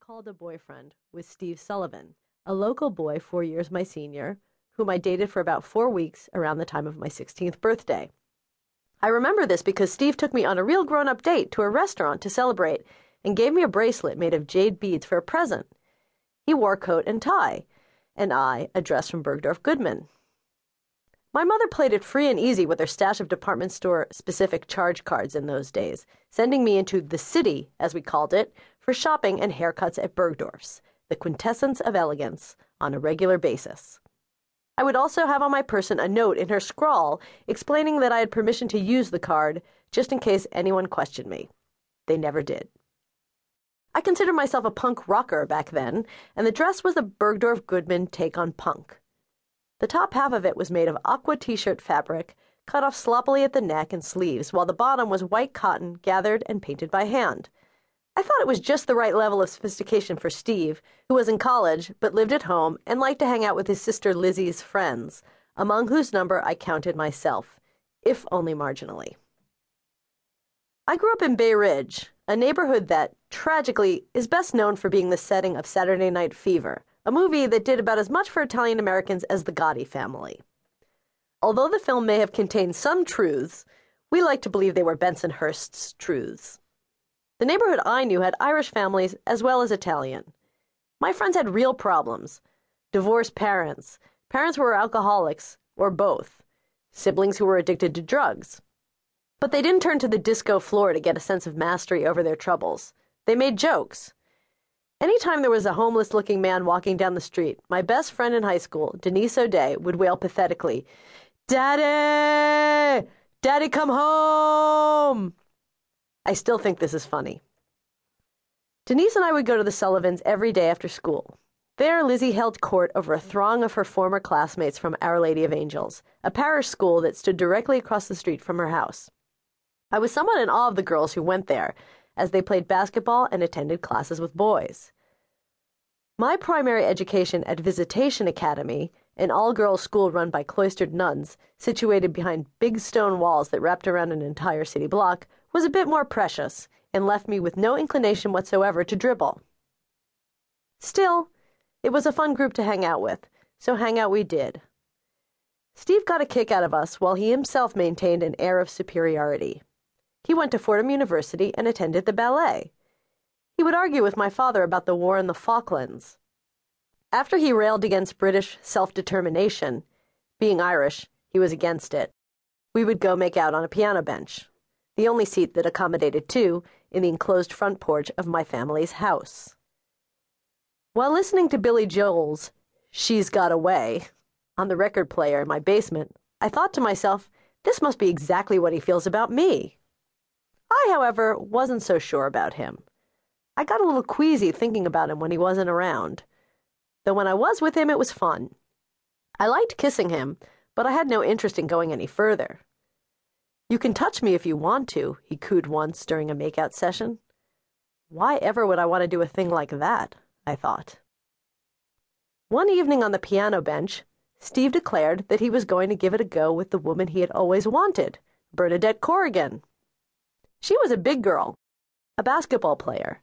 called a boyfriend was Steve Sullivan, a local boy four years my senior, whom I dated for about four weeks around the time of my 16th birthday. I remember this because Steve took me on a real grown up date to a restaurant to celebrate and gave me a bracelet made of jade beads for a present. He wore coat and tie, and I a dress from Bergdorf Goodman. My mother played it free and easy with her stash of department store specific charge cards in those days, sending me into the city, as we called it, for shopping and haircuts at Bergdorf's, the quintessence of elegance, on a regular basis. I would also have on my person a note in her scrawl explaining that I had permission to use the card just in case anyone questioned me. They never did. I considered myself a punk rocker back then, and the dress was the Bergdorf Goodman take on punk. The top half of it was made of aqua t shirt fabric, cut off sloppily at the neck and sleeves, while the bottom was white cotton gathered and painted by hand. I thought it was just the right level of sophistication for Steve, who was in college but lived at home and liked to hang out with his sister Lizzie's friends, among whose number I counted myself, if only marginally. I grew up in Bay Ridge, a neighborhood that, tragically, is best known for being the setting of Saturday Night Fever a movie that did about as much for Italian Americans as The Gotti family. Although the film may have contained some truths, we like to believe they were Bensonhurst's truths. The neighborhood I knew had Irish families as well as Italian. My friends had real problems divorced parents, parents who were alcoholics, or both, siblings who were addicted to drugs. But they didn't turn to the disco floor to get a sense of mastery over their troubles. They made jokes. Anytime there was a homeless looking man walking down the street, my best friend in high school, Denise O'Day, would wail pathetically, Daddy! Daddy, come home! I still think this is funny. Denise and I would go to the Sullivans every day after school. There, Lizzie held court over a throng of her former classmates from Our Lady of Angels, a parish school that stood directly across the street from her house. I was somewhat in awe of the girls who went there, as they played basketball and attended classes with boys. My primary education at Visitation Academy, an all girls school run by cloistered nuns, situated behind big stone walls that wrapped around an entire city block, was a bit more precious and left me with no inclination whatsoever to dribble. Still, it was a fun group to hang out with, so hang out we did. Steve got a kick out of us while he himself maintained an air of superiority. He went to Fordham University and attended the ballet. He would argue with my father about the war in the Falklands. After he railed against British self determination, being Irish, he was against it. We would go make out on a piano bench, the only seat that accommodated two in the enclosed front porch of my family's house. While listening to Billy Joel's She's Got a Way on the record player in my basement, I thought to myself, this must be exactly what he feels about me. I, however, wasn't so sure about him. I got a little queasy thinking about him when he wasn't around. Though when I was with him, it was fun. I liked kissing him, but I had no interest in going any further. You can touch me if you want to, he cooed once during a makeout session. Why ever would I want to do a thing like that? I thought. One evening on the piano bench, Steve declared that he was going to give it a go with the woman he had always wanted, Bernadette Corrigan. She was a big girl, a basketball player,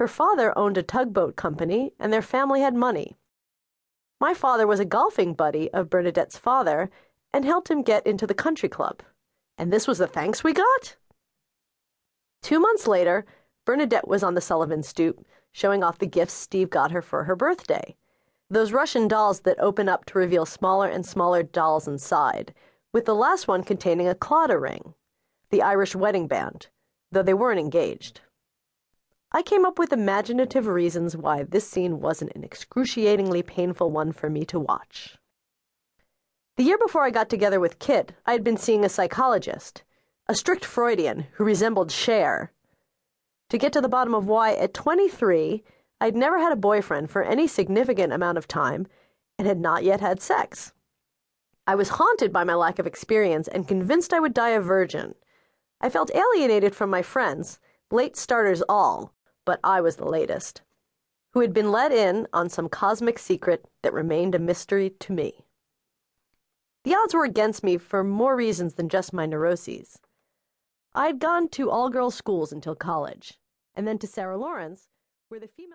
her father owned a tugboat company, and their family had money. My father was a golfing buddy of Bernadette's father and helped him get into the country club. And this was the thanks we got? Two months later, Bernadette was on the Sullivan stoop, showing off the gifts Steve got her for her birthday. Those Russian dolls that open up to reveal smaller and smaller dolls inside, with the last one containing a Claddagh ring, the Irish wedding band, though they weren't engaged. I came up with imaginative reasons why this scene wasn't an excruciatingly painful one for me to watch. The year before I got together with Kit, I had been seeing a psychologist, a strict Freudian who resembled Cher. To get to the bottom of why, at 23, I'd never had a boyfriend for any significant amount of time and had not yet had sex. I was haunted by my lack of experience and convinced I would die a virgin. I felt alienated from my friends, late starters all, but I was the latest, who had been let in on some cosmic secret that remained a mystery to me. The odds were against me for more reasons than just my neuroses. I'd gone to all girls schools until college, and then to Sarah Lawrence, where the female